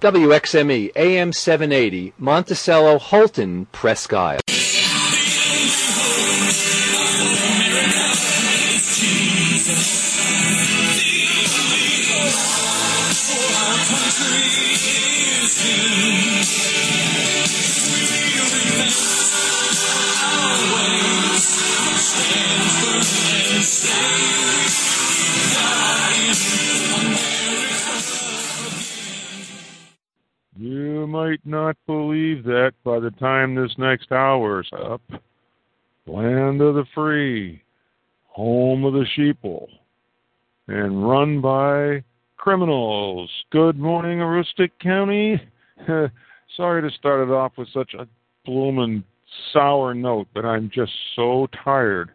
WXME AM 780 Monticello Houlton Presque Isle. Might not believe that by the time this next hour's up. Land of the free, home of the sheeple, and run by criminals. Good morning, Aroostook County. Sorry to start it off with such a bloomin' sour note, but I'm just so tired,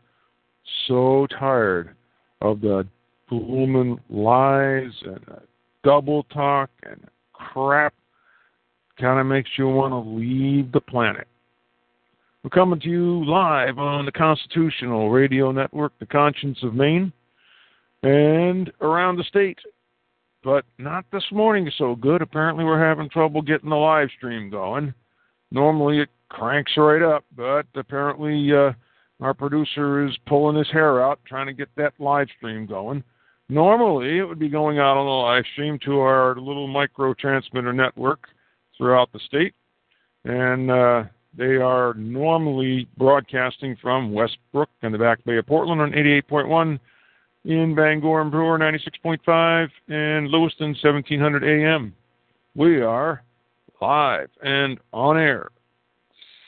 so tired of the bloomin' lies and double talk and crap kind of makes you want to leave the planet. We're coming to you live on the Constitutional Radio Network, the conscience of Maine, and around the state. But not this morning so good. Apparently, we're having trouble getting the live stream going. Normally, it cranks right up, but apparently, uh, our producer is pulling his hair out trying to get that live stream going. Normally, it would be going out on the live stream to our little micro transmitter network throughout the state. And uh, they are normally broadcasting from Westbrook and the Back Bay of Portland on 88.1, in Bangor and Brewer 96.5, and Lewiston 1700 AM. We are live and on air.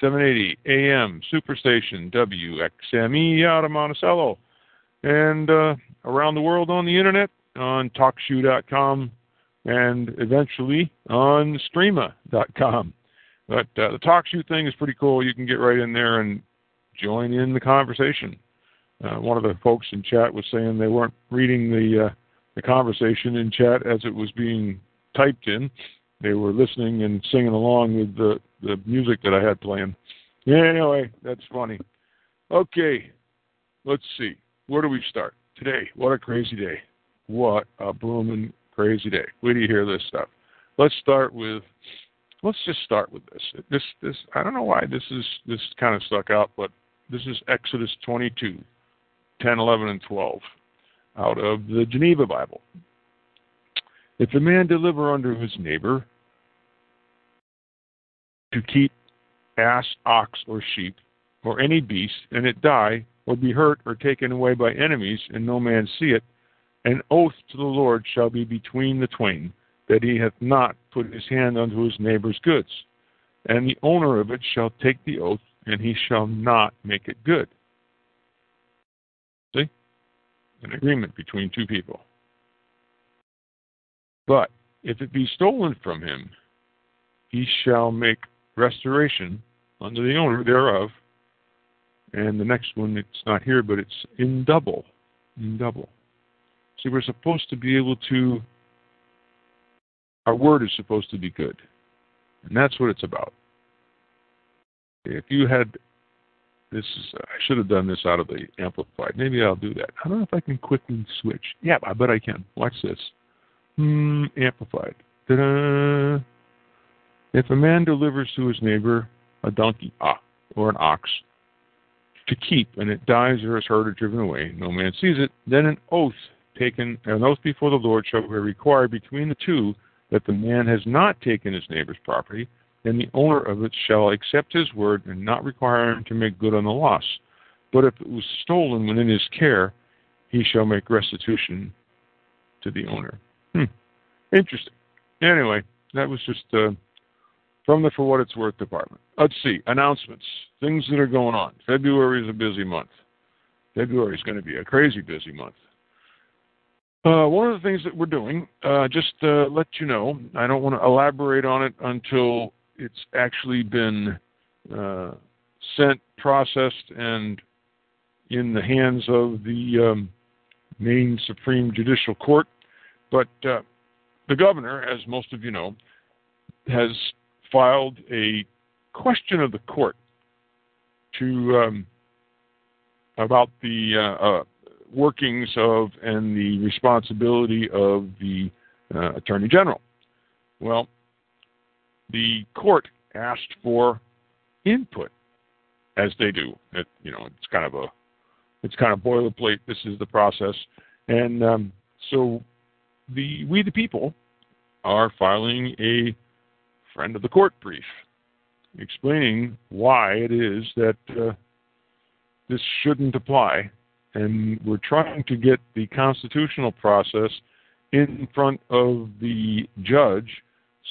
780 AM Superstation WXME out of Monticello. And uh, around the world on the internet on TalkShoe.com and eventually on Streama.com. But uh, the TalkShoe thing is pretty cool. You can get right in there and join in the conversation. Uh, one of the folks in chat was saying they weren't reading the uh, the conversation in chat as it was being typed in. They were listening and singing along with the the music that I had playing. Anyway, that's funny. Okay, let's see. Where do we start today? What a crazy day! What a booming crazy day. Where do you hear this stuff? Let's start with. Let's just start with this. This this I don't know why this is this kind of stuck out, but this is Exodus 22, 10, 11, and 12, out of the Geneva Bible. If a man deliver unto his neighbor to keep ass, ox, or sheep, or any beast, and it die, or be hurt, or taken away by enemies, and no man see it, an oath to the Lord shall be between the twain, that he hath not put his hand unto his neighbor's goods. And the owner of it shall take the oath, and he shall not make it good. See? An agreement between two people. But if it be stolen from him, he shall make restoration unto the owner thereof. And the next one, it's not here, but it's in double. In double. See, we're supposed to be able to, our word is supposed to be good. And that's what it's about. If you had, this is, I should have done this out of the amplified. Maybe I'll do that. I don't know if I can quickly switch. Yeah, I bet I can. Watch this. Hmm, amplified. Ta-da. If a man delivers to his neighbor a donkey ah, or an ox to keep, and it dies or is hurt or driven away, no man sees it, then an oath taken, an oath before the Lord shall be required between the two that the man has not taken his neighbor's property, then the owner of it shall accept his word and not require him to make good on the loss. But if it was stolen when in his care, he shall make restitution to the owner. Hmm. Interesting. Anyway, that was just uh, from the For What It's Worth department. Let's see. Announcements. Things that are going on. February is a busy month. February is going to be a crazy busy month. Uh, one of the things that we're doing, uh, just to let you know, I don't want to elaborate on it until it's actually been uh, sent, processed, and in the hands of the um, Maine Supreme Judicial Court. But uh, the governor, as most of you know, has filed a question of the court to um, about the uh, uh, workings of and the responsibility of the uh, attorney general. Well, the court asked for input, as they do. It, you know, it's kind of a it's kind of boilerplate. This is the process, and um, so the we the people are filing a friend of the court brief explaining why it is that uh, this shouldn't apply, and we're trying to get the constitutional process in front of the judge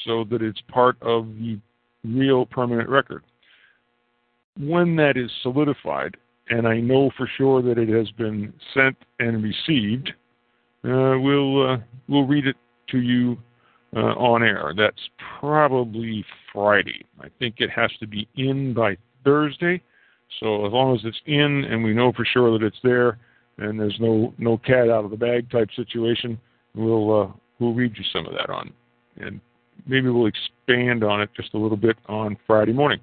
so that it's part of the real permanent record. When that is solidified, and I know for sure that it has been sent and received, uh, we'll uh, we'll read it to you uh, on air. That's probably Friday. I think it has to be in by Thursday. So as long as it's in and we know for sure that it's there, and there's no no cat out of the bag type situation, we'll uh, we'll read you some of that on, and maybe we'll expand on it just a little bit on Friday morning.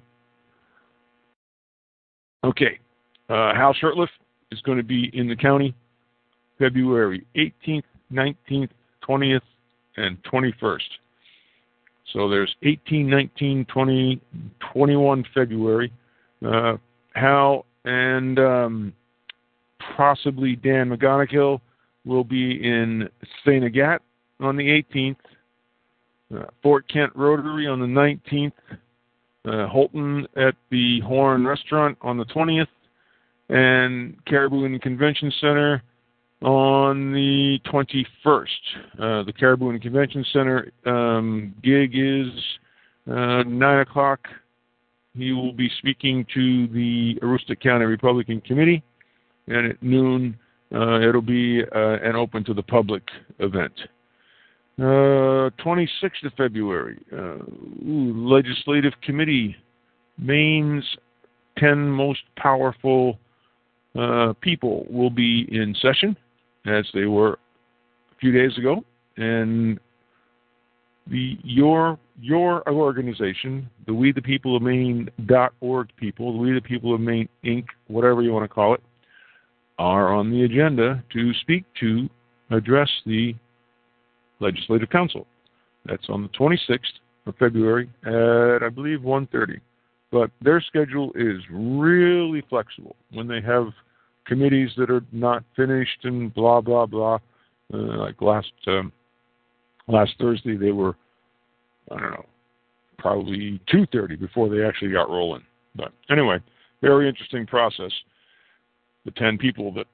Okay, uh, Hal Shurtleff is going to be in the county February 18th, 19th, 20th, and 21st. So there's 18, 19, 20, 21 February. Uh, Hal and um, possibly Dan McGonigal will be in St. Agatha on the 18th, uh, Fort Kent Rotary on the 19th, uh, Houlton at the Horn Restaurant on the 20th, and Caribou Inn and Convention Center on the 21st. Uh, the Caribou Inn and Convention Center um, gig is uh, 9 o'clock. He will be speaking to the Aroostook County Republican Committee, and at noon uh, it'll be uh, an open to the public event. 26th uh, of February, uh, ooh, Legislative Committee, Maine's 10 most powerful people will be in session as they were a few days ago, and the your your organization, the We the People of Maine dot org people, the We the People of Maine Inc., whatever you want to call it, are on the agenda to speak to address the Legislative Council. That's on the 26th of February at I believe 1:30. But their schedule is really flexible. When they have committees that are not finished and blah blah blah. Uh, like last um, last Thursday, they were I don't know probably two thirty before they actually got rolling. But anyway, very interesting process. The ten people that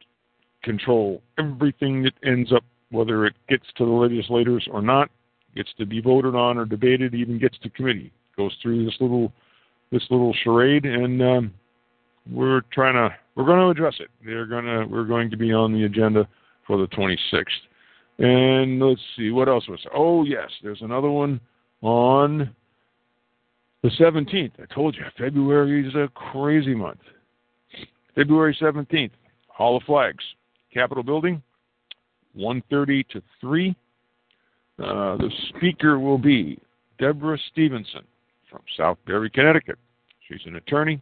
control everything that ends up, whether it gets to the legislators or not, gets to be voted on or debated, even gets to committee, goes through this little this little charade, and um, we're trying to we're going to address it. They're going to we're going to be on the agenda for the 26th. And let's see what else was. there? Oh yes, there's another one on the 17th. I told you February is a crazy month. February 17th, Hall of Flags, Capitol Building, 1:30 to 3. Uh, the speaker will be Deborah Stevenson from Southbury, Connecticut. She's an attorney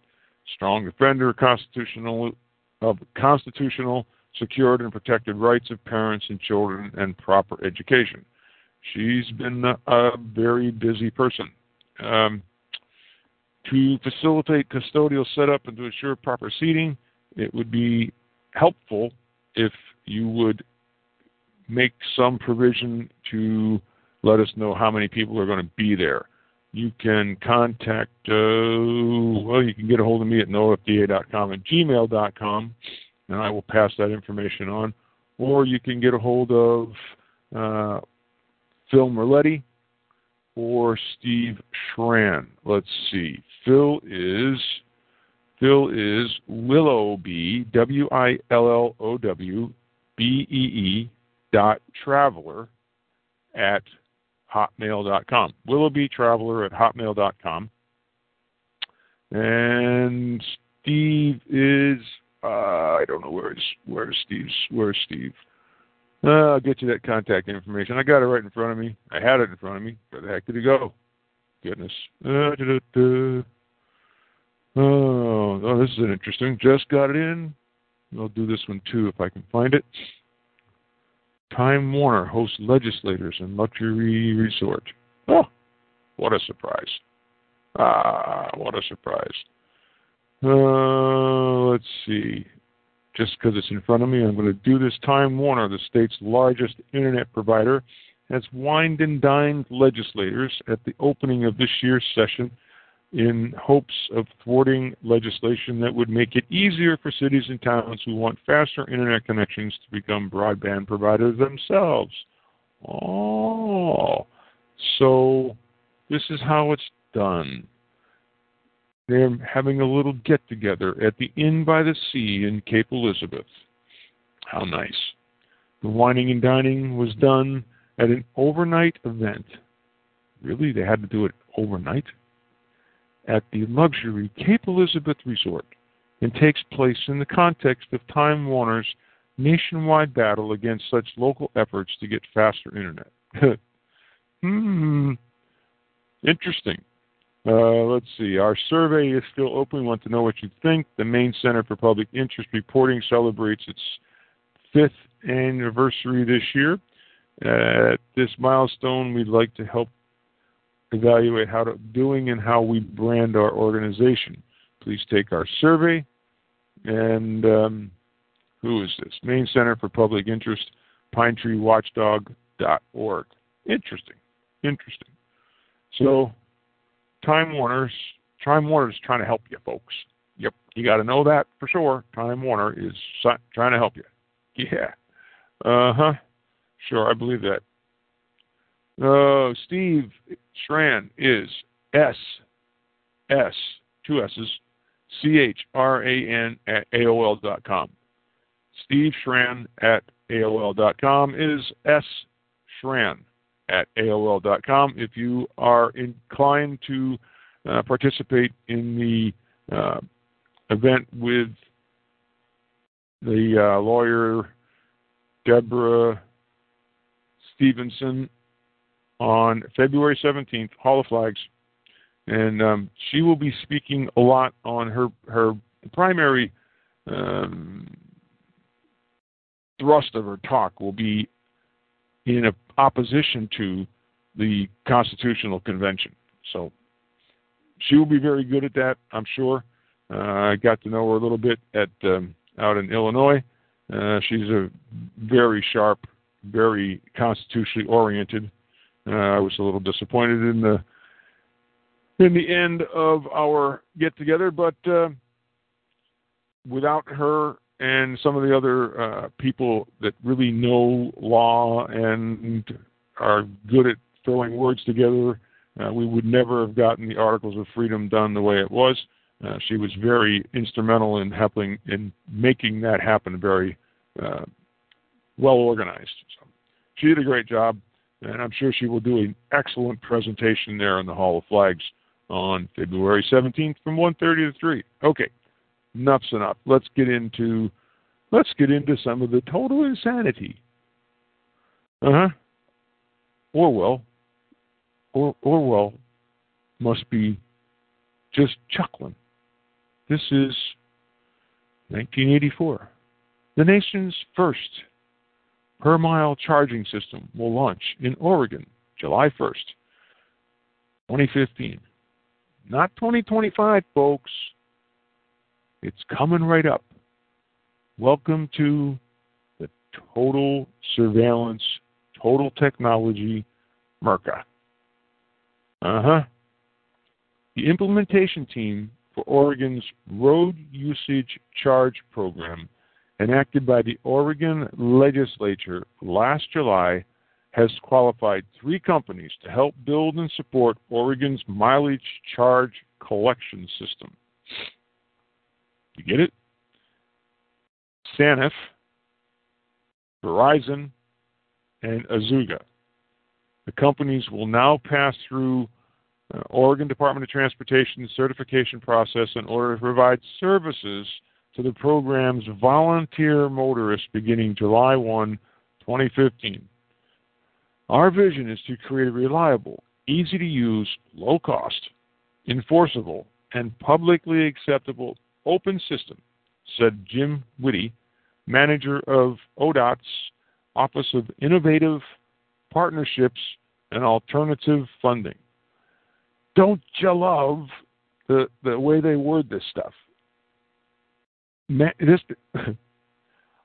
strong defender of constitutional of constitutional, secured, and protected rights of parents and children and proper education. She's been a, very busy person. Um, to facilitate custodial setup and to ensure proper seating, it would be helpful if you would make some provision to let us know how many people are going to be there you can contact, uh, well, you can get a hold of me at noafda.com and gmail.com, and I will pass that information on. Or you can get a hold of uh, Phil Merletti or Steve Schran. Let's see. Phil is Phil is Willow B W I L L O W B E E willoughby.traveler at hotmail.com. Willoughbytraveler at hotmail.com. And Steve is uh, I don't know where's where's Steve's where's Steve. Uh, I'll get you that contact information. I got it right in front of me. I had it in front of me. Where the heck did it go? Goodness. Uh. Oh, oh, this is interesting. Just got it in. I'll do this one too if I can find it. Time Warner hosts legislators in luxury resort. Oh, what a surprise. Ah, what a surprise. Uh, let's see. Just because it's in front of me, I'm going to do this. Time Warner, the state's largest internet provider, has wined and dined legislators at the opening of this year's session in hopes of thwarting legislation that would make it easier for cities and towns who want faster internet connections to become broadband providers themselves. Oh, so this is how it's done. They're having a little get together at the Inn by the Sea in Cape Elizabeth. How nice. The wining and dining was done at an overnight event. Really? They had to do it overnight? At the luxury Cape Elizabeth Resort and takes place in the context of Time Warner's nationwide battle against such local efforts to get faster internet. hmm. Interesting. Uh, let's see. Our survey is still open. We want to know what you think. The Maine Center for Public Interest Reporting celebrates its fifth anniversary this year. At this milestone, we'd like to help evaluate how to doing and how we brand our organization. Please take our survey. And um, who is this? Maine Center for Public Interest, PineTreeWatchdog.org. Interesting. Interesting. So Time Warner's Time Warner's trying to help you, folks. Yep, you got to know that for sure. Time Warner is trying to help you. Yeah. Uh huh. Sure, I believe that. Uh, Steve Schran is S S two S's C H R A N at AOL dot com. Steve Schran at AOL dot com is S Schran at AOL.com. If you are inclined to uh, participate in the uh, event with the uh, lawyer Deborah Stevenson on February 17th, Hall of Flags, and um, she will be speaking a lot on her her primary um, thrust of her talk will be in opposition to the Constitutional Convention. So she will be very good at that, I'm sure. Uh, I got to know her a little bit at um, out in Illinois. Uh, she's a very sharp, very constitutionally oriented. Uh, I was a little disappointed in the in the end of our get together, but uh, without her and some of the other uh, people that really know law and are good at throwing words together, uh, we would never have gotten the Articles of Freedom done the way it was. Uh, she was very instrumental in helping in making that happen. Very uh, well organized. So she did a great job, and I'm sure she will do an excellent presentation there in the Hall of Flags on February 17th from 1:30 to 3. Okay, enough's enough. Let's get into let's get into some of the total insanity. Uh huh. Orwell. Or, Orwell must be just chuckling. This is 1984. The nation's first per mile charging system will launch in Oregon July 1st, 2015. Not 2025, folks. It's coming right up. Welcome to the total surveillance, total technology MERCA. Uh huh. The implementation team for Oregon's road usage charge program, enacted by the Oregon legislature last July, has qualified three companies to help build and support Oregon's mileage charge collection system. You get it? Sanef, Verizon, and Azuga. The companies will now pass through uh, Oregon Department of Transportation certification process in order to provide services to the program's volunteer motorists beginning July 1, 2015. Our vision is to create a reliable, easy to use, low cost, enforceable, and publicly acceptable open system, said Jim Whitty, manager of ODOT's Office of Innovative Partnerships and Alternative Funding. Don't you love the the way they word this stuff? Man, this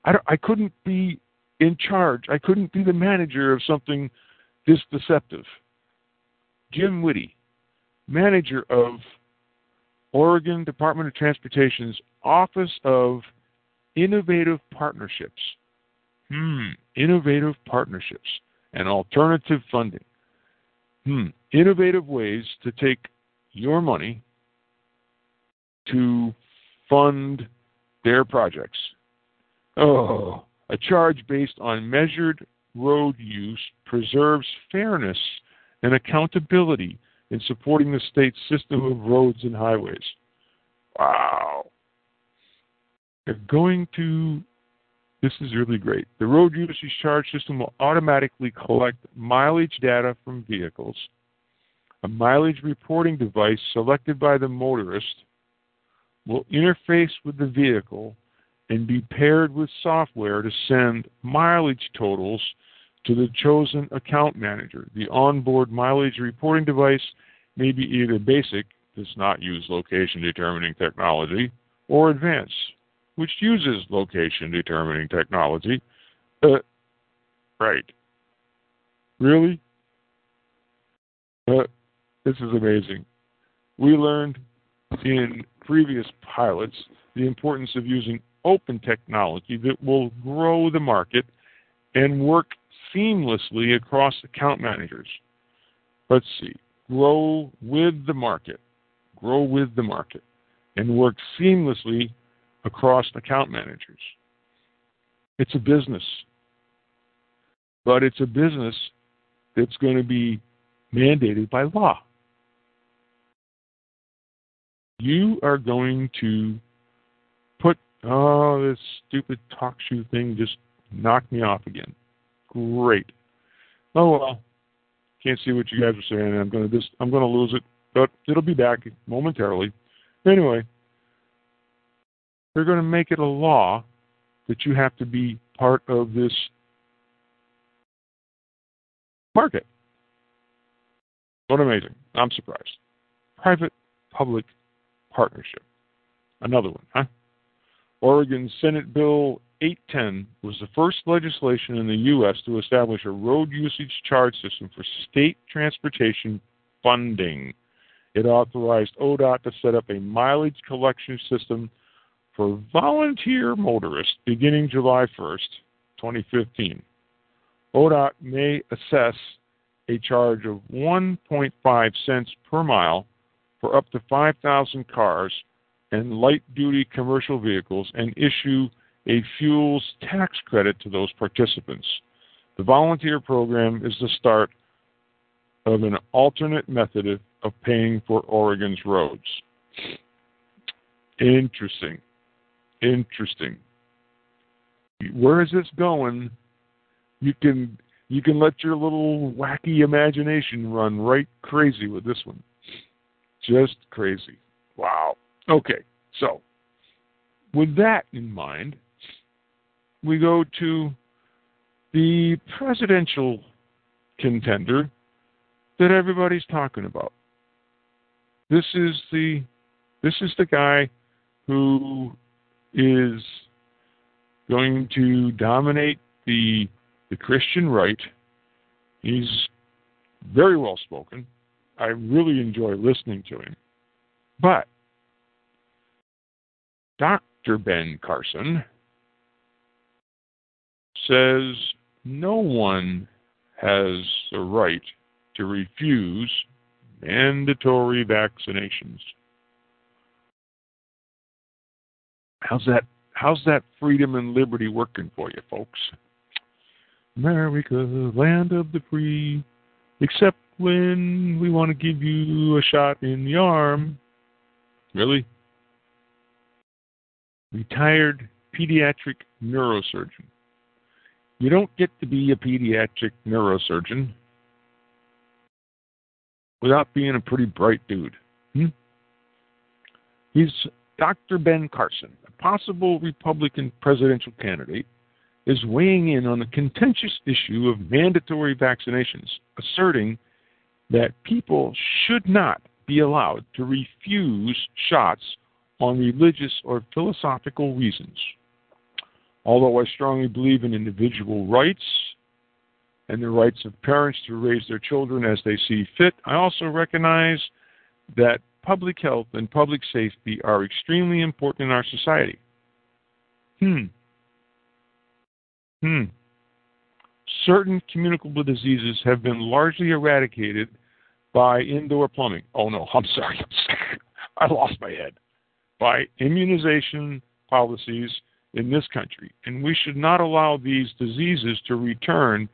I I couldn't be in charge. I couldn't be the manager of something this deceptive. Jim Whitty, manager of Oregon Department of Transportation's Office of Innovative Partnerships. Hmm, innovative partnerships and alternative funding. Hmm, innovative ways to take your money to fund their projects. Oh, a charge based on measured road use preserves fairness and accountability in supporting the state's system of roads and highways. Wow. They're going to, this is really great. The road usage charge system will automatically collect mileage data from vehicles. A mileage reporting device selected by the motorist will interface with the vehicle and be paired with software to send mileage totals to the chosen account manager. The onboard mileage reporting device may be either basic, does not use location determining technology, or advanced, which uses location determining technology. Uh, right. Really? Uh, this is amazing. We learned in previous pilots the importance of using open technology that will grow the market and work seamlessly across account managers. Let's see, grow with the market, grow with the market, and work seamlessly across account managers. It's a business, but it's a business that's going to be mandated by law. You are going to put, oh, this stupid talk shoe thing just knocked me off again. Great. Oh well. Can't see what you guys are saying. I'm gonna just I'm gonna lose it, but it'll be back momentarily. Anyway, they're gonna make it a law that you have to be part of this market. What amazing. I'm surprised. Private public partnership. Another one, huh? Oregon Senate Bill 810 was the first legislation in the U.S. to establish a road usage charge system for state transportation funding. It authorized ODOT to set up a mileage collection system for volunteer motorists beginning July 1st, 2015. ODOT may assess a charge of 1.5 cents per mile for up to 5,000 cars and light duty commercial vehicles and issue a fuels tax credit to those participants. The volunteer program is the start of an alternate method of paying for Oregon's roads. Interesting. Interesting. Where is this going? You can you can let your little wacky imagination run right crazy with this one. Just crazy. Wow. Okay. So, with that in mind, we go to the presidential contender that everybody's talking about. This is the this is the guy who is going to dominate the the Christian right. He's very well spoken. I really enjoy listening to him. But Dr. Ben Carson says no one has the right to refuse mandatory vaccinations. How's that how's that freedom and liberty working for you folks? America, land of the free, except when we want to give you a shot in the arm. Really? Retired pediatric neurosurgeon. You don't get to be a pediatric neurosurgeon without being a pretty bright dude. Hmm? He's Dr. Ben Carson, a possible Republican presidential candidate, is weighing in on the contentious issue of mandatory vaccinations, asserting that people should not be allowed to refuse shots on religious or philosophical reasons. Although I strongly believe in individual rights and the rights of parents to raise their children as they see fit, I also recognize that public health and public safety are extremely important in our society. Hmm. Hmm. Certain communicable diseases have been largely eradicated by indoor plumbing. Oh no, I'm sorry. I lost my head. By immunization policies in this country. And we should not allow these diseases to return.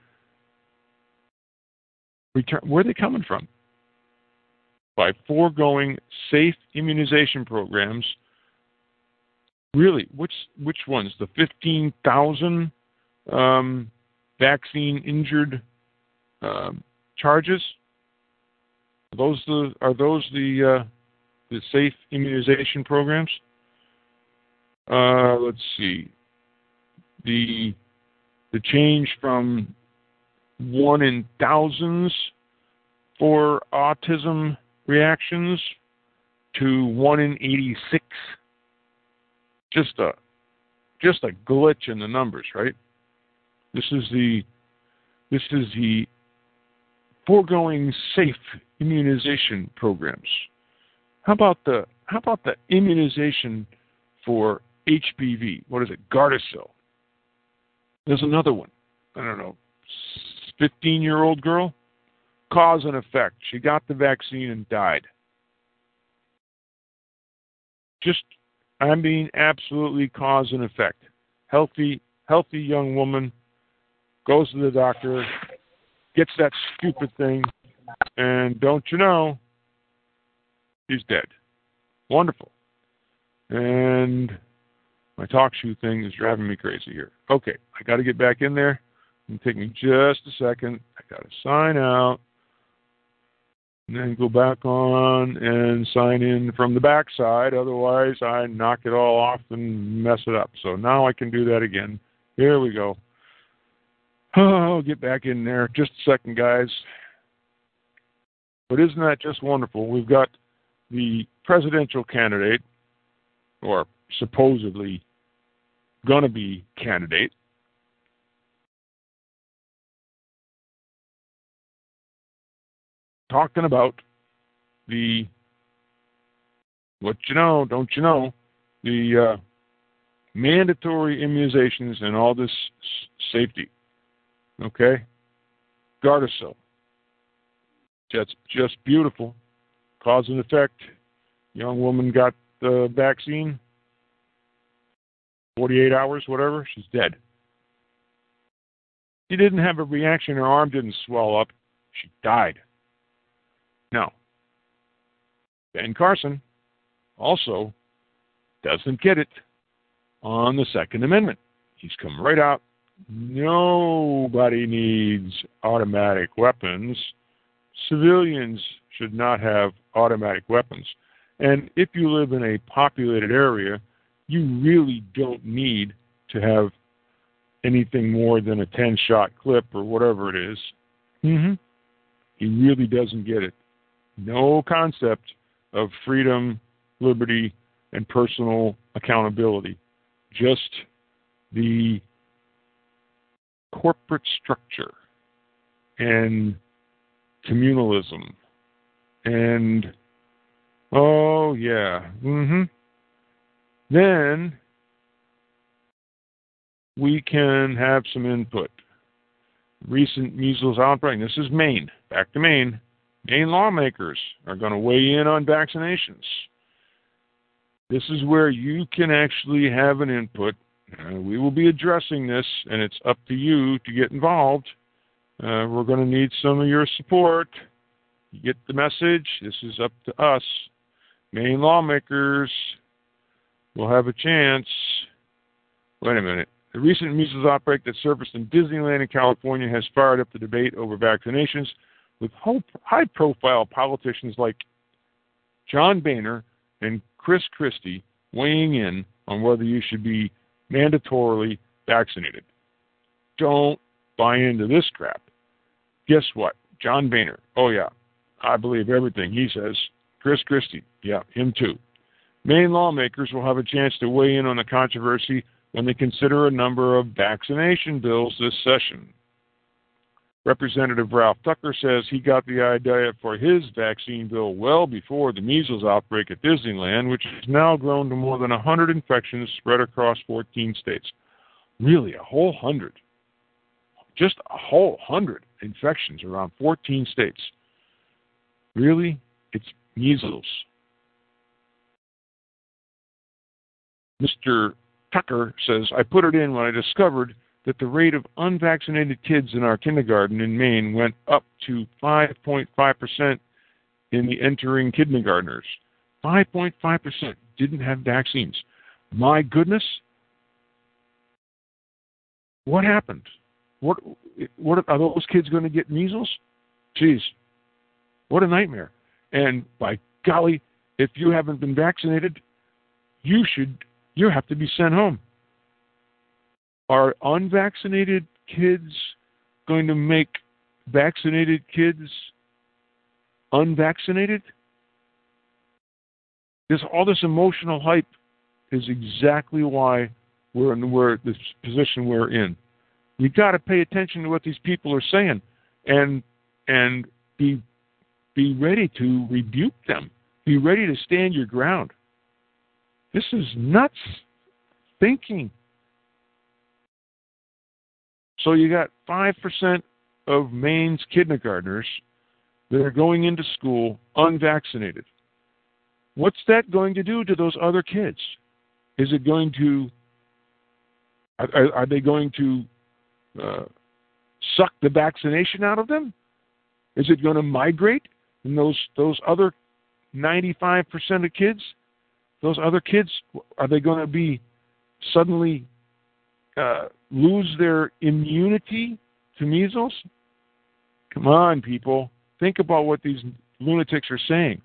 Return where are they coming from? By foregoing safe immunization programs. Really, which which ones? The fifteen thousand um, vaccine injured um, charges? Are those the are those the uh, the safe immunization programs? Uh, let's see. The the change from one in thousands for autism reactions to one in 86. Just a just a glitch in the numbers, right? This is the this is the foregoing safe immunization programs. How about the how about the immunization for HPV? What is it? Gardasil. There's another one. I don't know. 15 year old girl. Cause and effect. She got the vaccine and died. Just, I mean, absolutely cause and effect. Healthy, healthy young woman goes to the doctor, gets that stupid thing, and don't you know, he's dead. Wonderful. And my talk shoe thing is driving me crazy here. Okay, I got to get back in there. It'll take me just a second. I got to sign out. And then go back on and sign in from the back side. Otherwise, I knock it all off and mess it up. So now I can do that again. Here we go. Oh, get back in there. Just a second, guys. But isn't that just wonderful? We've got the presidential candidate, or supposedly going to be candidate, talking about the what you know, don't you know, the uh, mandatory immunizations and all this safety. Okay? Gardasil. That's just beautiful. Cause and effect. Young woman got the vaccine. 48 hours, whatever, she's dead. She didn't have a reaction. Her arm didn't swell up. She died. Now, Ben Carson also doesn't get it on the Second Amendment. He's come right out. Nobody needs automatic weapons. Civilians should not have automatic weapons. And if you live in a populated area, you really don't need to have anything more than a 10 shot clip or whatever it is. Mm-hmm. He really doesn't get it. No concept of freedom, liberty, and personal accountability. Just the corporate structure and communalism and oh yeah mhm then we can have some input recent measles outbreak this is maine back to maine maine lawmakers are going to weigh in on vaccinations this is where you can actually have an input Uh, we will be addressing this, and it's up to you to get involved. Uh, we're going to need some of your support. You get the message. This is up to us. Maine lawmakers will have a chance. Wait a minute. The recent measles outbreak that surfaced in Disneyland in California has fired up the debate over vaccinations, with high profile politicians like John Boehner and Chris Christie weighing in on whether you should be mandatorily vaccinated. Don't buy into this crap. Guess what? John Boehner. Oh, yeah. I believe everything he says. Chris Christie. Yeah, him too. Maine lawmakers will have a chance to weigh in on the controversy when they consider a number of vaccination bills this session. Representative Ralph Tucker says he got the idea for his vaccine bill well before the measles outbreak at Disneyland, which has now grown to more than 100 infections spread across 14 states. Really, a whole hundred. Just a whole hundred infections around 14 states. Really? It's measles. Mr. Tucker says, I put it in when I discovered that the rate of unvaccinated kids in our kindergarten in Maine went up to 5.5% in the entering kindergartners. 5.5% didn't have vaccines. My goodness. What happened? What what are those kids going to get measles? Jeez. What a nightmare. And by golly, if you haven't been vaccinated, you should you have to be sent home. Are unvaccinated kids going to make vaccinated kids unvaccinated? This all this emotional hype is exactly why we're in we're this position we're in. You got to pay attention to what these people are saying, and and be be ready to rebuke them. Be ready to stand your ground. This is nuts thinking. So you got 5% of Maine's kindergartners that are going into school unvaccinated. What's that going to do to those other kids? Is it going to, are, are they going to uh, suck the vaccination out of them? Is it going to migrate? And those, those other 95% of kids, those other kids, are they going to be suddenly uh, lose their immunity to measles? Come on, people. Think about what these lunatics are saying.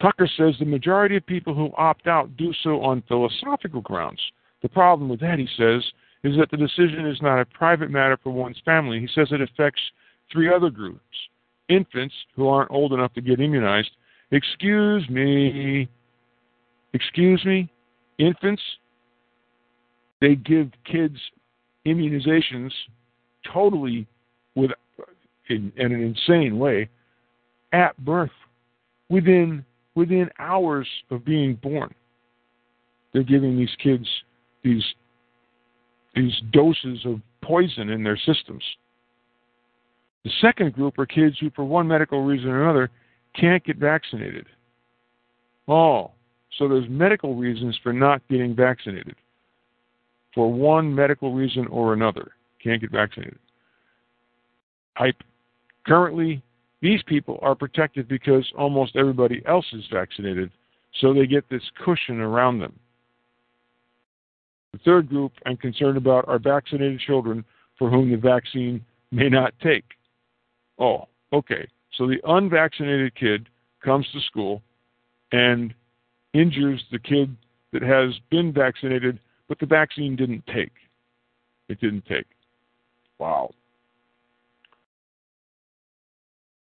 Tucker says the majority of people who opt out do so on philosophical grounds. The problem with that, he says, is that the decision is not a private matter for one's family. He says it affects three other groups infants who aren't old enough to get immunized. Excuse me. Excuse me. Infants they give kids immunizations totally with in, in an insane way at birth within within hours of being born they're giving these kids these these doses of poison in their systems the second group are kids who for one medical reason or another can't get vaccinated oh so there's medical reasons for not getting vaccinated for one medical reason or another can't get vaccinated. I, currently, these people are protected because almost everybody else is vaccinated, so they get this cushion around them. The third group I'm concerned about are vaccinated children for whom the vaccine may not take. Oh, okay. So the unvaccinated kid comes to school and injures the kid that has been vaccinated but the vaccine didn't take. It didn't take. Wow.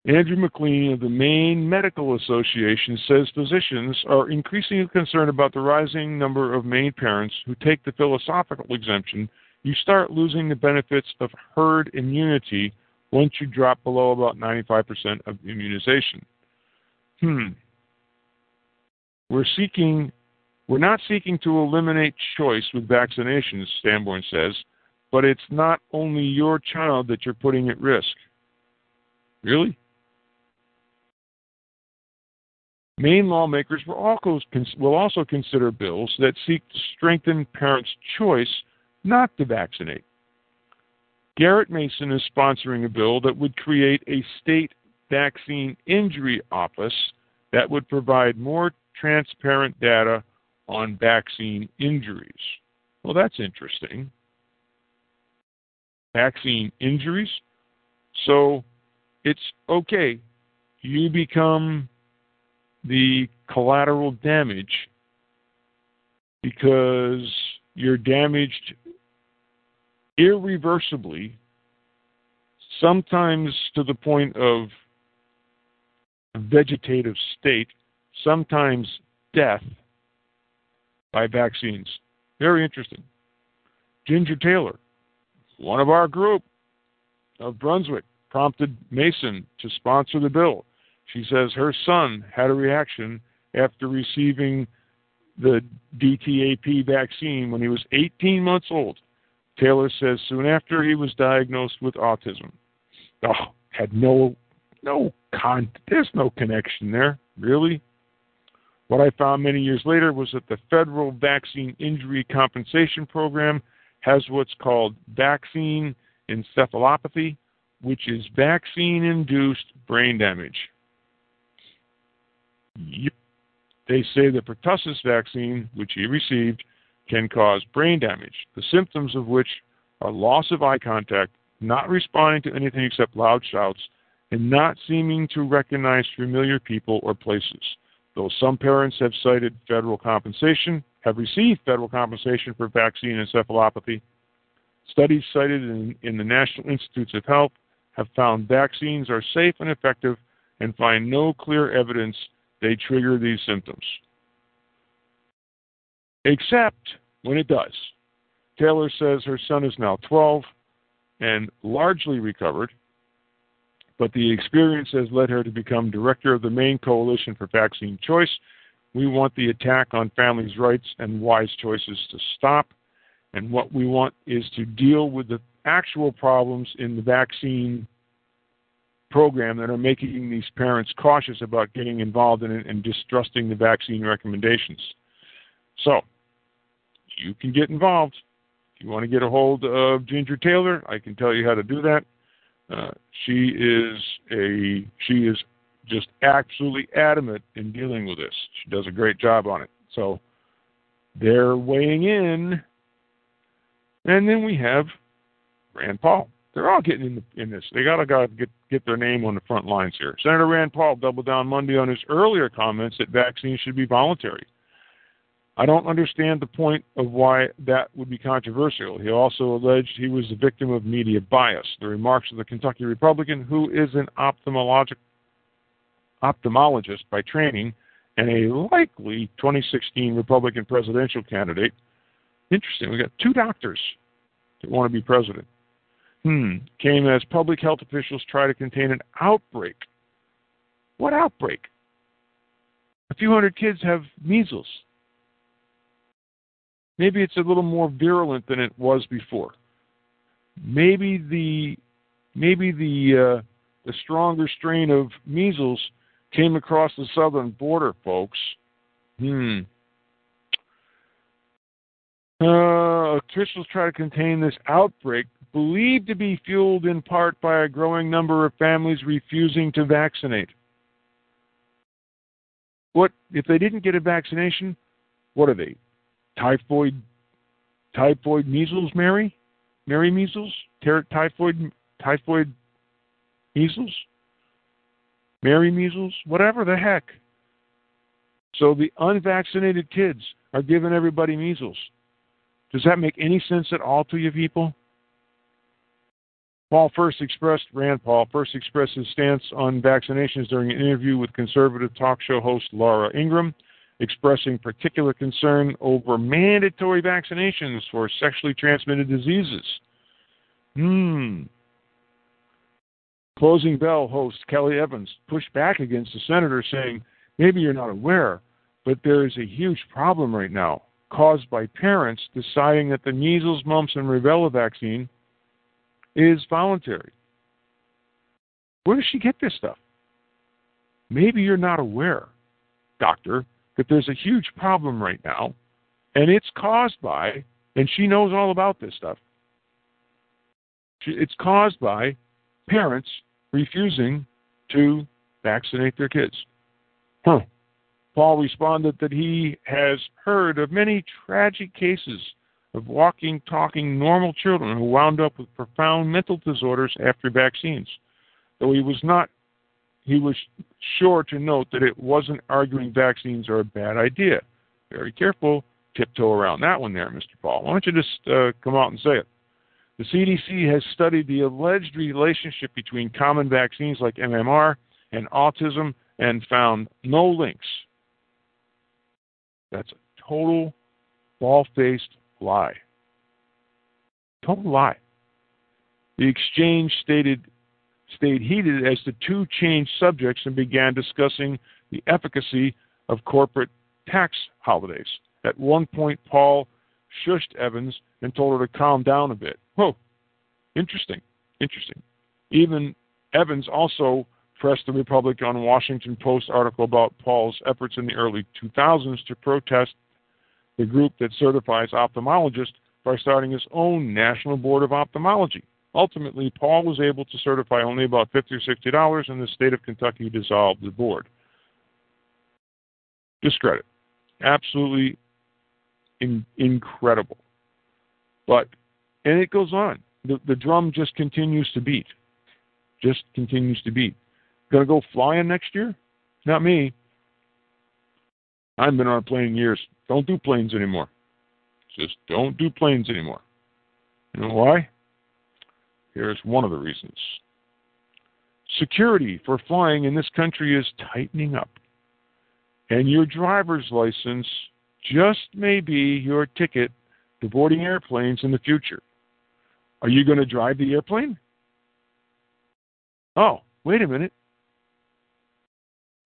Andrew McLean of the Maine Medical Association says physicians are increasingly concerned about the rising number of Maine parents who take the philosophical exemption. You start losing the benefits of herd immunity once you drop below about 95% of immunization. Hmm. We're seeking we're not seeking to eliminate choice with vaccinations, Sanborn says, but it's not only your child that you're putting at risk. Really? Maine lawmakers will also, will also consider bills that seek to strengthen parents' choice not to vaccinate. Garrett Mason is sponsoring a bill that would create a state vaccine injury office that would provide more transparent data on vaccine injuries. Well, that's interesting. Vaccine injuries? So it's okay. You become the collateral damage because you're damaged irreversibly, sometimes to the point of vegetative state, sometimes death by vaccines. Very interesting. Ginger Taylor, one of our group of Brunswick, prompted Mason to sponsor the bill. She says her son had a reaction after receiving the DTAP vaccine when he was 18 months old. Taylor says soon after he was diagnosed with autism. Oh, had no no con there's no connection there, really. What I found many years later was that the federal vaccine injury compensation program has what's called vaccine encephalopathy, which is vaccine induced brain damage. They say the pertussis vaccine, which he received, can cause brain damage, the symptoms of which are loss of eye contact, not responding to anything except loud shouts, and not seeming to recognize familiar people or places. Though some parents have cited federal compensation, have received federal compensation for vaccine encephalopathy, studies cited in, in the National Institutes of Health have found vaccines are safe and effective and find no clear evidence they trigger these symptoms. Except when it does. Taylor says her son is now 12 and largely recovered, but the experience has led her to become director of the Maine Coalition for Vaccine Choice. We want the attack on families' rights and wise choices to stop, and what we want is to deal with the actual problems in the vaccine program that are making these parents cautious about getting involved in it and distrusting the vaccine recommendations. So, you can get involved. If you want to get a hold of Ginger Taylor, I can tell you how to do that. Uh, she is a she is just absolutely adamant in dealing with this. She does a great job on it. So they're weighing in, and then we have Rand Paul. They're all getting in, the, in this. They gotta gotta get get their name on the front lines here. Senator Rand Paul doubled down Monday on his earlier comments that vaccines should be voluntary. I don't understand the point of why that would be controversial. He also alleged he was the victim of media bias. The remarks of the Kentucky Republican, who is an ophthalmologist by training and a likely 2016 Republican presidential candidate. Interesting. We got two doctors that want to be president. Hmm. Came as public health officials try to contain an outbreak. What outbreak? A few hundred kids have measles. Maybe it's a little more virulent than it was before. Maybe the maybe the uh, the stronger strain of measles came across the southern border, folks. Hmm. Uh, officials try to contain this outbreak, believed to be fueled in part by a growing number of families refusing to vaccinate. What if they didn't get a vaccination? What are they? Typhoid, typhoid measles, Mary, Mary measles, ter- typhoid, typhoid measles, Mary measles, whatever the heck. So the unvaccinated kids are giving everybody measles. Does that make any sense at all to you people? Paul first expressed, Rand Paul first expressed his stance on vaccinations during an interview with conservative talk show host Laura Ingraham expressing particular concern over mandatory vaccinations for sexually transmitted diseases. Hmm. Closing Bell host Kelly Evans pushed back against the senator, saying, Maybe you're not aware, but there is a huge problem right now caused by parents deciding that the measles, mumps, and rubella vaccine is voluntary. Where does she get this stuff? Maybe you're not aware doctor that there's a huge problem right now, and it's caused by, and she knows all about this stuff. It's caused by parents refusing to vaccinate their kids. Huh. Paul responded that he has heard of many tragic cases of walking, talking, normal children who wound up with profound mental disorders after vaccines. Though he was not, he was sure to note that it wasn't arguing vaccines are a bad idea. Very careful, tiptoe around that one there, Mr. Paul. Why don't you just uh, come out and say it? The CDC has studied the alleged relationship between common vaccines like MMR and autism and found no links. That's a total ball faced lie. Total lie. The exchange stated stayed heated as the two changed subjects and began discussing the efficacy of corporate tax holidays. At one point, Paul shushed Evans and told her to calm down a bit. Whoa, interesting, interesting. Even Evans also pressed the Republican on Washington Post article about Paul's efforts in the early 2000s to protest the group that certifies ophthalmologists by starting his own National Board of Ophthalmology. Ultimately, Paul was able to certify only about 50 or 60 dollars, and the state of Kentucky dissolved the board. Discredit. Absolutely in, incredible. But, and it goes on. The, the drum just continues to beat. Just continues to beat. To go flying next year? Not me. I haven't been on a plane years. Don't do planes anymore. Just don't do planes anymore. You know why? Here's one of the reasons. Security for flying in this country is tightening up. And your driver's license just may be your ticket to boarding airplanes in the future. Are you going to drive the airplane? Oh, wait a minute.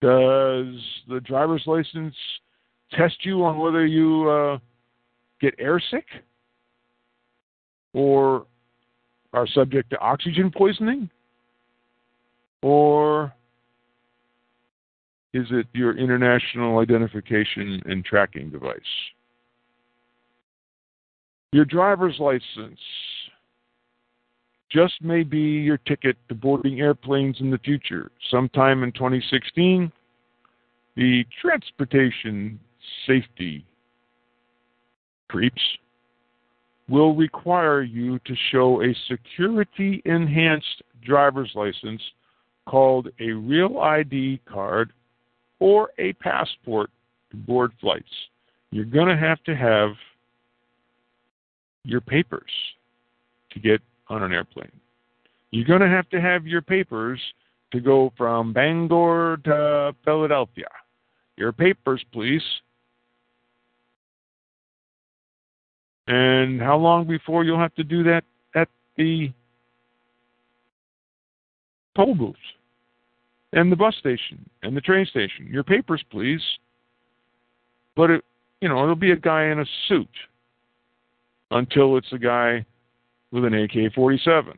Does the driver's license test you on whether you uh, get airsick or are subject to oxygen poisoning? Or is it your international identification and tracking device? Your driver's license just may be your ticket to boarding airplanes in the future. Sometime in 2016, the transportation safety creeps will require you to show a security enhanced driver's license called a real ID card or a passport to board flights. You're going to have to have your papers to get on an airplane. You're going to have to have your papers to go from Bangor to Philadelphia. Your papers, please. And how long before you'll have to do that at the toll booths and the bus station and the train station? Your papers, please. But it, you know, it'll be a guy in a suit until it's a guy with an AK 47.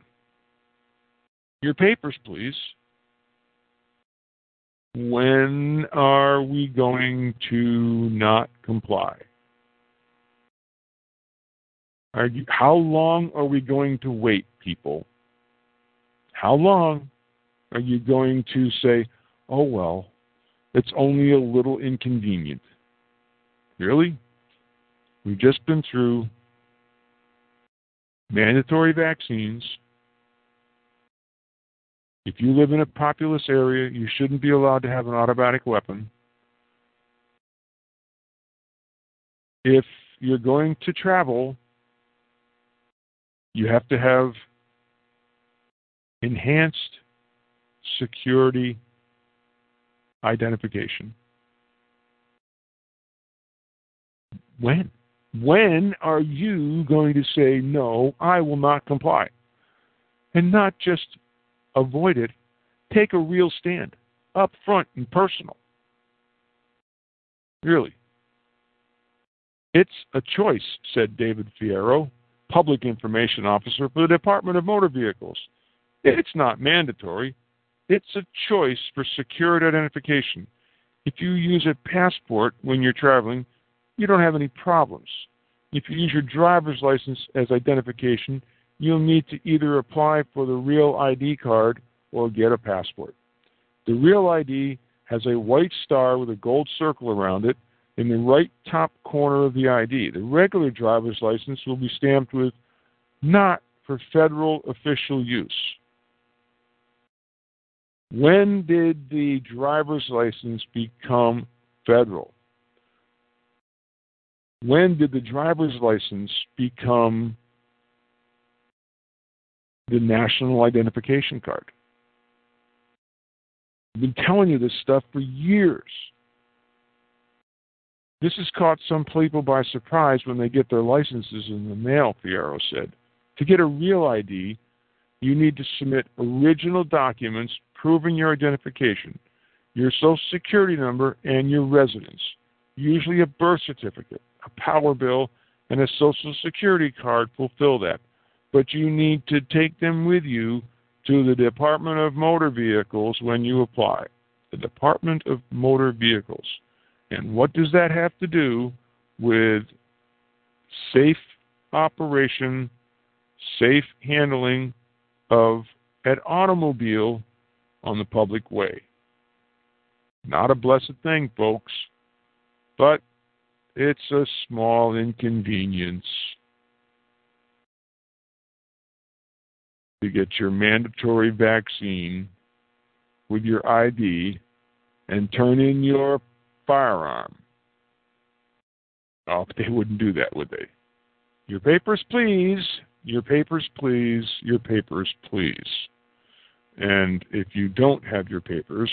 Your papers, please. When are we going to not comply? You, how long are we going to wait, people? How long are you going to say, oh, well, it's only a little inconvenient? Really? We've just been through mandatory vaccines. If you live in a populous area, you shouldn't be allowed to have an automatic weapon. If you're going to travel, you have to have enhanced security identification. When? When are you going to say, no, I will not comply? And not just avoid it, take a real stand, up front and personal. Really. It's a choice, said David Fierro, Public Information Officer for the Department of Motor Vehicles. It's not mandatory, it's a choice for secured identification. If you use a passport when you're traveling, you don't have any problems. If you use your driver's license as identification, you'll need to either apply for the Real ID card or get a passport. The Real ID has a white star with a gold circle around it in the right top corner of the ID. The regular driver's license will be stamped with not for federal official use. When did the driver's license become federal? When did the driver's license become the national identification card? I've been telling you this stuff for years. This has caught some people by surprise when they get their licenses in the mail, Fierro said. To get a real ID, you need to submit original documents proving your identification, your social security number, and your residence, usually a birth certificate, a power bill, and a social security card fulfill that. But you need to take them with you to the Department of Motor Vehicles when you apply. The Department of Motor Vehicles. And what does that have to do with safe operation, safe handling of an automobile on the public way? Not a blessed thing, folks, but it's a small inconvenience to get your mandatory vaccine with your ID and turn in your firearm. Oh, they wouldn't do that, would they? Your papers, please. Your papers, please. Your papers, please. And if you don't have your papers,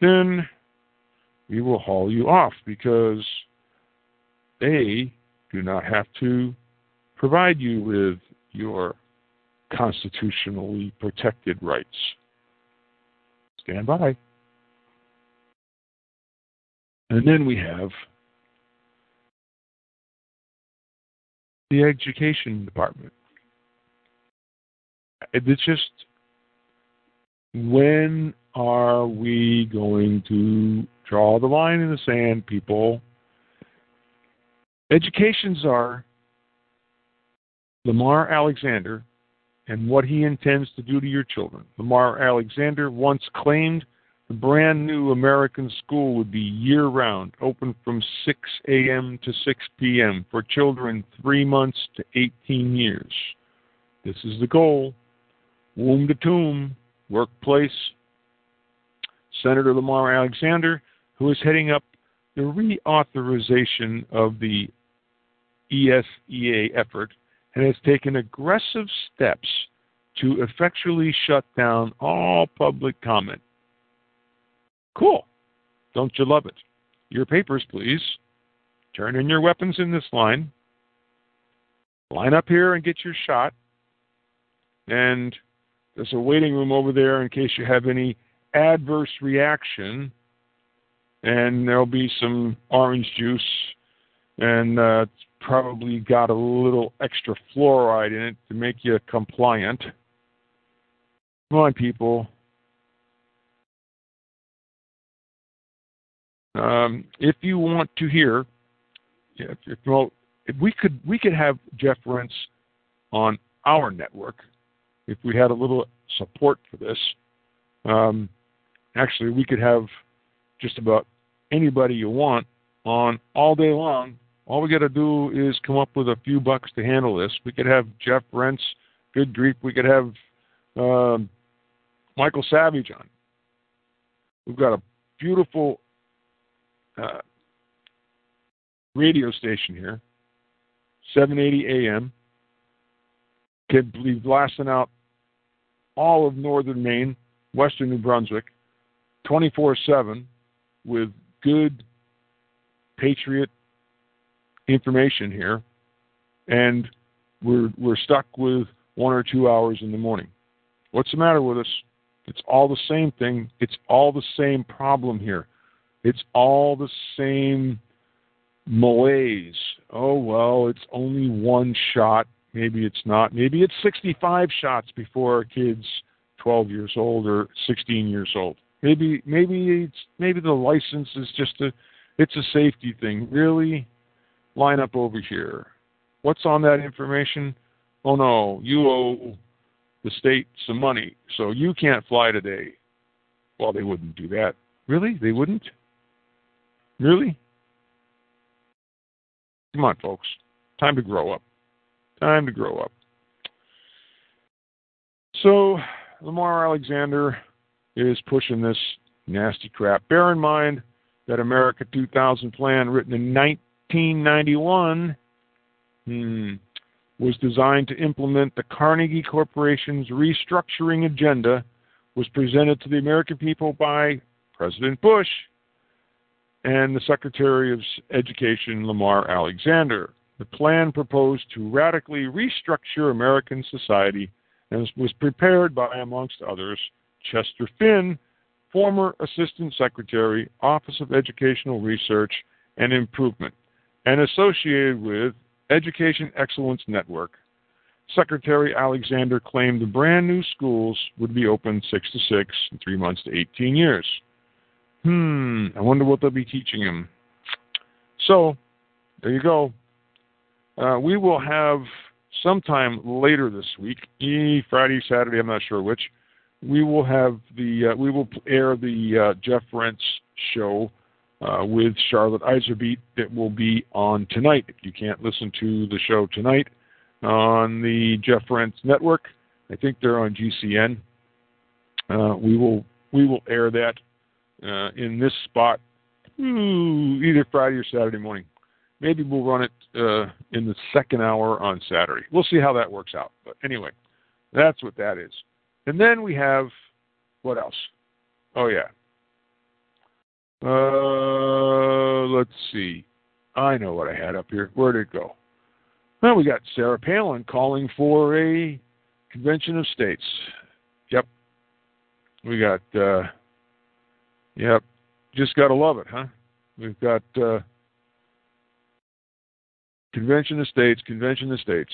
then we will haul you off because they do not have to provide you with your constitutionally protected rights. Stand by. And then we have the education department. It's just when are we going to draw the line in the sand, people? Education czar Lamar Alexander and what he intends to do to your children. Lamar Alexander once claimed the brand new American school would be year round, open from 6 a.m. to 6 p.m. for children 3 months to 18 years. This is the goal. Womb to tomb, workplace. Senator Lamar Alexander, who is heading up the reauthorization of the ESEA effort, and has taken aggressive steps to effectually shut down all public comment. Cool. Don't you love it? Your papers, please. Turn in your weapons in this line. Line up here and get your shot. And there's a waiting room over there in case you have any adverse reaction. And there'll be some orange juice and uh, probably got a little extra fluoride in it to make you compliant. Come on, people. Um, if you want to hear, if, if, well, if we could we could have Jeff Rense on our network if we had a little support for this. Um, actually, we could have just about anybody you want on all day long all we got to do is come up with a few bucks to handle this. We could have Jeff Rense, good grief. We could have um, Michael Savage on. We've got a beautiful uh, radio station here, 780 AM. Could be blasting out all of northern Maine, western New Brunswick, 24 7 with good patriot information here, and we're we're stuck with one or two hours in the morning. What's the matter with us? It's all the same thing. It's all the same problem here. It's all the same malaise. Oh well, it's only one shot. Maybe it's not. Maybe it's 65 shots before a kid's 12 years old or 16 years old. Maybe maybe it's maybe the license is just a it's a safety thing. Really, line up over here. What's on that information? Oh no, you owe the state some money, so you can't fly today. Well, they wouldn't do that. Really? They wouldn't? Really? Come on, folks. Time to grow up. Time to grow up. So, Lamar Alexander is pushing this nasty crap. Bear in mind that America 2000 plan, written in 1991, hmm, was designed to implement the Carnegie Corporation's restructuring agenda, was presented to the American people by President Bush and the Secretary of Education, Lamar Alexander. The plan proposed to radically restructure American society and was prepared by, amongst others, Chester Finn, former Assistant Secretary, Office of Educational Research and Improvement, and associated with Education Excellence Network. Secretary Alexander claimed the brand new schools would be open six to six, three months to 18 years. Hmm, I wonder what they'll be teaching him. So, there you go. Uh, we will have sometime later this week, Friday, Saturday, I'm not sure which. We will have the uh, we will air the uh, Jeff Rense show uh, with Charlotte Iserbyt that will be on tonight. If you can't listen to the show tonight on the Jeff Rense network, I think they're on GCN. Uh, we will we will air that uh, in this spot ooh, either Friday or Saturday morning. Maybe we'll run it uh, in the second hour on Saturday. We'll see how that works out. But anyway, that's what that is. And then we have what else? Oh yeah. Uh, let's see. I know what I had up here. Where did it go? Well, we got Sarah Palin calling for a convention of states. Yep. We got. Uh, yep. Just got to love it, huh? We've got uh, convention of states, convention of states.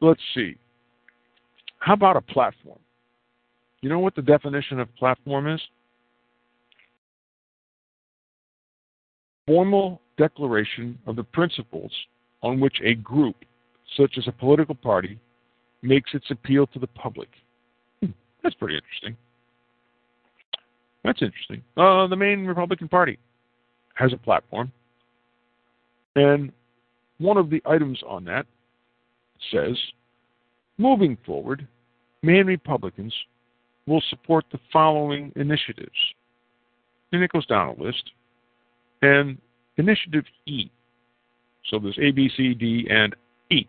Let's see. How about a platform? You know what the definition of platform is? Formal declaration of the principles on which a group, such as a political party, makes its appeal to the public. Hmm, that's pretty interesting. That's interesting. Uh, the Maine Republican Party has a platform, and one of the items on that says, moving forward, Maine Republicans will support the following initiatives. And it goes down a list. And Initiative E. So there's A, B, C, D, and E.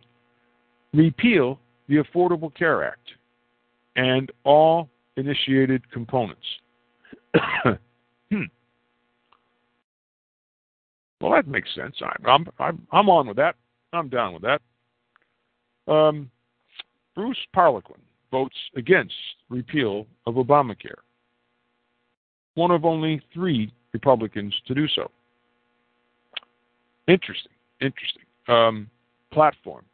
Repeal the Affordable Care Act and all initiated components. hmm. Well, that makes sense. I'm, I'm, I'm on with that. I'm down with that. Um, Bruce Poliquin votes against repeal of Obamacare. One of only three Republicans to do so. Interesting. Interesting. Um, platform.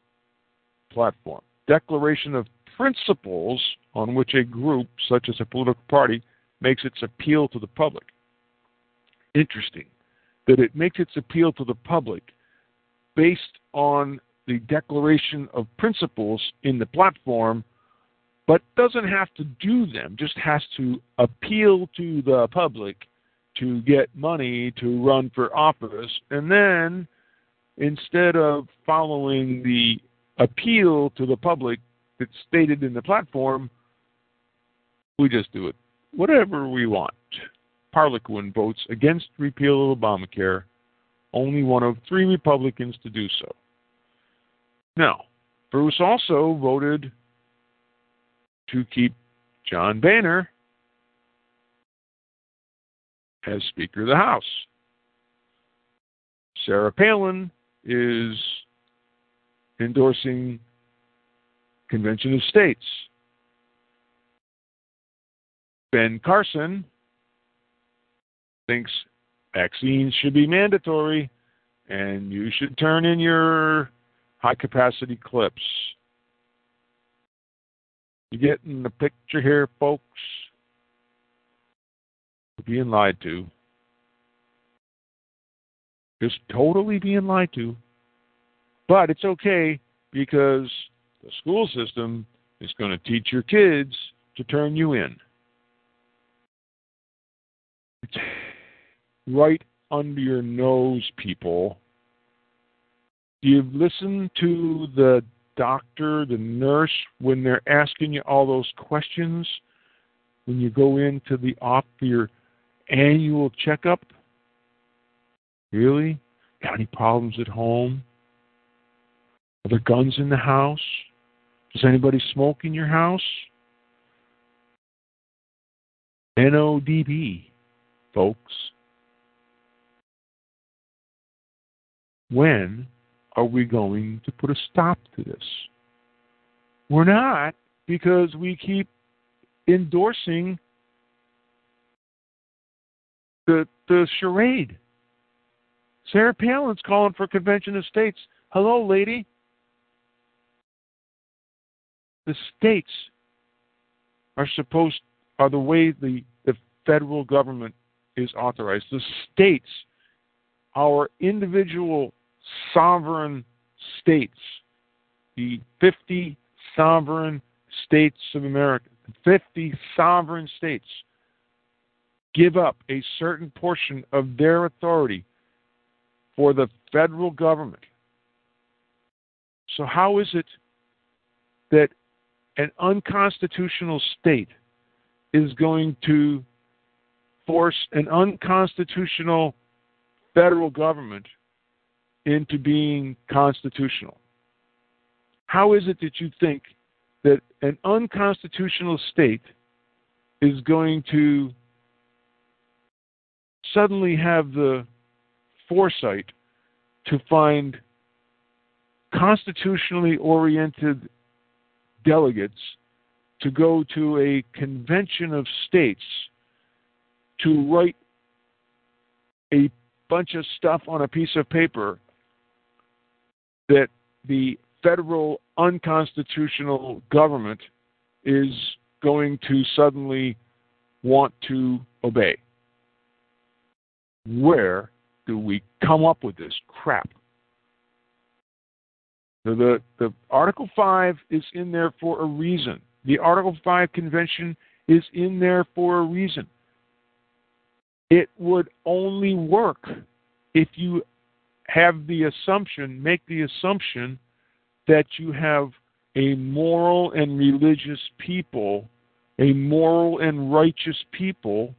Platform. Declaration of principles on which a group, such as a political party, makes its appeal to the public. Interesting that it makes its appeal to the public based on the declaration of principles in the platform but doesn't have to do them, just has to appeal to the public to get money to run for office. And then instead of following the appeal to the public that's stated in the platform, we just do it whatever we want. Poliquin votes against repeal of Obamacare, only one of three Republicans to do so. Now, Bruce also voted to keep John Boehner as Speaker of the House. Sarah Palin is endorsing Convention of States. Ben Carson thinks vaccines should be mandatory and you should turn in your high capacity clips. You getting the picture here, folks? We're being lied to. Just totally being lied to. But it's okay because the school system is going to teach your kids to turn you in. Right under your nose, people. Do you listen to the doctor, the nurse, when they're asking you all those questions? When you go into the op your annual checkup? Really? Got any problems at home? Are there guns in the house? Does anybody smoke in your house? NODB, folks. When are we going to put a stop to this? We're not because we keep endorsing the the charade. Sarah Palin's calling for convention of states. Hello, lady. The states are supposed are the way the, the federal government is authorized. The states, our individual sovereign states, the 50 sovereign states of America, 50 sovereign states, give up a certain portion of their authority for the federal government. So, how is it that an unconstitutional state is going to force an unconstitutional federal government into being constitutional? How is it that you think that an unconstitutional state is going to suddenly have the foresight to find constitutionally oriented delegates to go to a convention of states to write a bunch of stuff on a piece of paper that the federal unconstitutional government is going to suddenly want to obey. Where do we come up with this crap? The, the Article 5 is in there for a reason. The Article 5 convention is in there for a reason. It would only work if you have the assumption, make the assumption that you have a moral and religious people, a moral and righteous people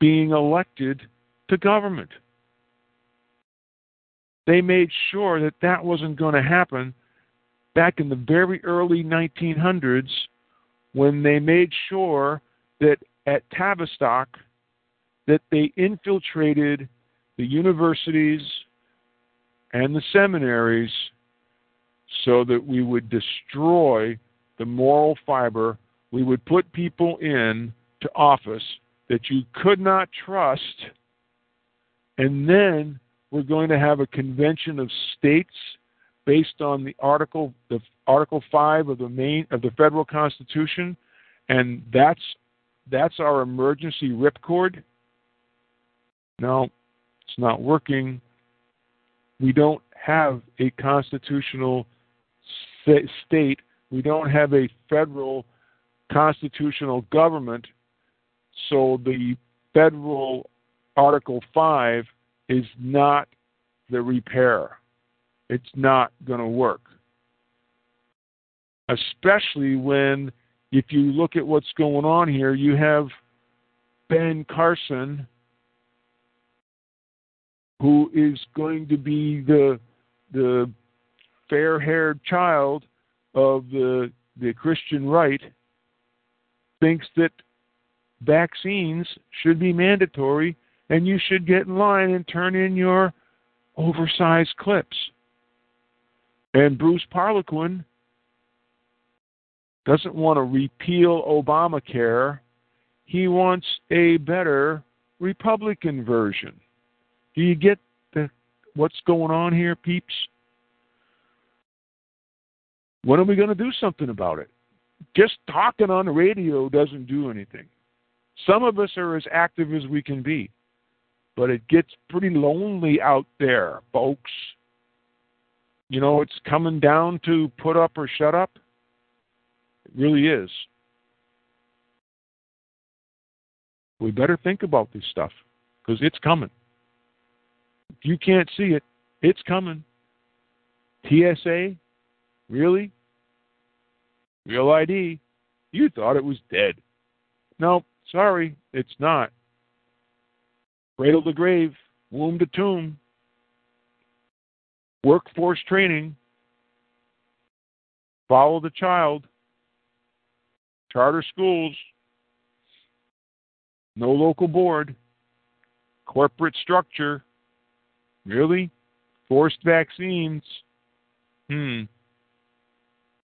being elected to government. They made sure that that wasn't going to happen back in the very early 1900s when they made sure that at Tavistock that they infiltrated the universities and the seminaries so that we would destroy the moral fiber. We would put people in to office that you could not trust, and then we're going to have a convention of states based on the article the article 5 of the main of the federal constitution. And that's that's our emergency ripcord no it's not working we don't have a constitutional state we don't have a federal constitutional government so the federal article 5 is not the repair. It's not going to work. Especially when, if you look at what's going on here, you have Ben Carson, who is going to be the the fair-haired child of the the Christian right, thinks that vaccines should be mandatory and you should get in line and turn in your oversized clips. And Bruce Poliquin doesn't want to repeal Obamacare. He wants a better Republican version. Do you get the, what's going on here, peeps? When are we going to do something about it? Just talking on the radio doesn't do anything. Some of us are as active as we can be, but it gets pretty lonely out there, folks. You know, it's coming down to put up or shut up. It really is. We better think about this stuff because it's coming. You can't see it, it's coming. TSA? Really? Real ID? You thought it was dead. No, sorry, it's not. Cradle to grave, womb to tomb, workforce training, follow the child, charter schools, no local board, corporate structure. Really? Forced vaccines. Hmm.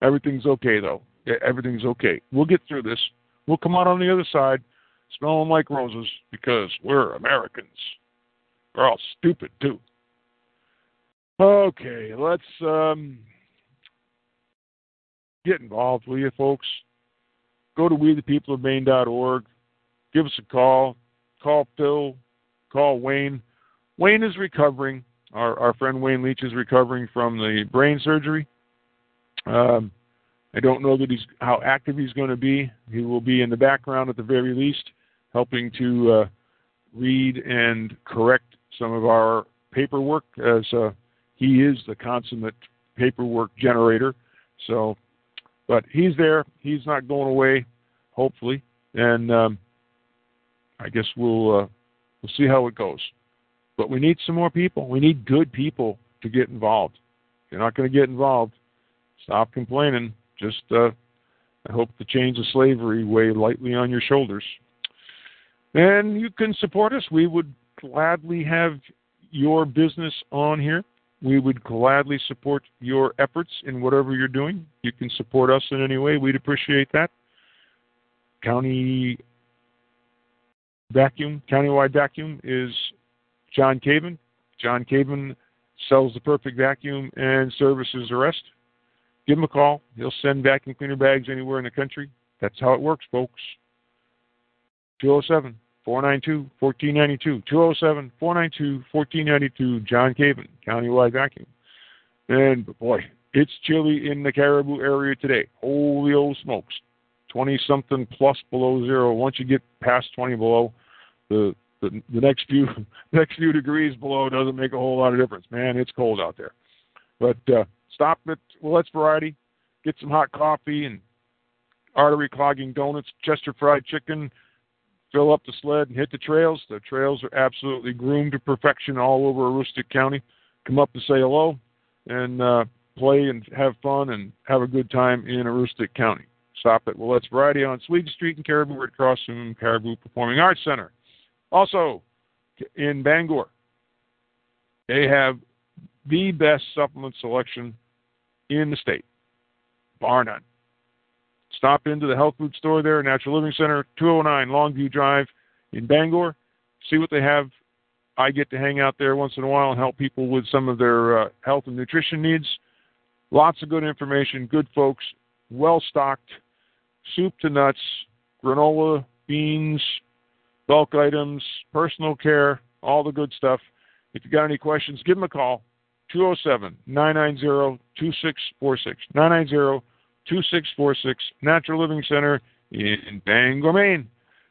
Everything's okay, though. Everything's okay. We'll get through this. We'll come out on the other side smelling like roses because we're Americans. We're all stupid, too. Okay, let's um, get involved, will you, folks? Go to wethepeopleofmaine.org. Give us a call. Call Phil. Call Wayne. Wayne is recovering. Our, our friend Wayne Leach is recovering from the brain surgery. Um, I don't know that he's how active he's going to be. He will be in the background at the very least, helping to uh, read and correct some of our paperwork, as uh, he is the consummate paperwork generator. So, but he's there. He's not going away, hopefully, and um, I guess we'll uh, we'll see how it goes. But we need some more people. We need good people to get involved. If you're not going to get involved, stop complaining. Just uh, I hope the chains of slavery weigh lightly on your shoulders. And you can support us. We would gladly have your business on here. We would gladly support your efforts in whatever you're doing. You can support us in any way. We'd appreciate that. County vacuum, countywide vacuum is John Caven. John Caven sells the perfect vacuum and services the rest. Give him a call. He'll send vacuum cleaner bags anywhere in the country. That's how it works, folks. 207 492 1492. 207 492 1492. John Caven, Countywide Vacuum. And boy, it's chilly in the Caribou area today. Holy old smokes. 20 something plus below zero. Once you get past 20 below, the the, the next few next few degrees below doesn't make a whole lot of difference. Man, it's cold out there. But uh, stop at Willette's Variety, get some hot coffee and artery clogging donuts, Chester fried chicken, fill up the sled and hit the trails. The trails are absolutely groomed to perfection all over Aroostook County. Come up to say hello and uh, play and have fun and have a good time in Aroostook County. Stop at Willette's Variety on Sweden Street in Caribou, right across from Caribou Performing Arts Center. Also, in Bangor, they have the best supplement selection in the state, bar none. Stop into the health food store there, Natural Living Center, 209 Longview Drive in Bangor. See what they have. I get to hang out there once in a while and help people with some of their uh, health and nutrition needs. Lots of good information, good folks, well stocked, soup to nuts, granola, beans, bulk items, personal care, all the good stuff. If you got any questions, give them a call. 207 990 2646. 990 2646, Natural Living Center in Bangor, Maine.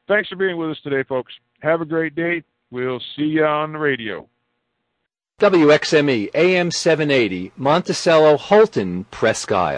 Thanks for being with us today, folks. Have a great day. We'll see you on the radio. WXME AM 780, Monticello, Houlton, Presque Isle.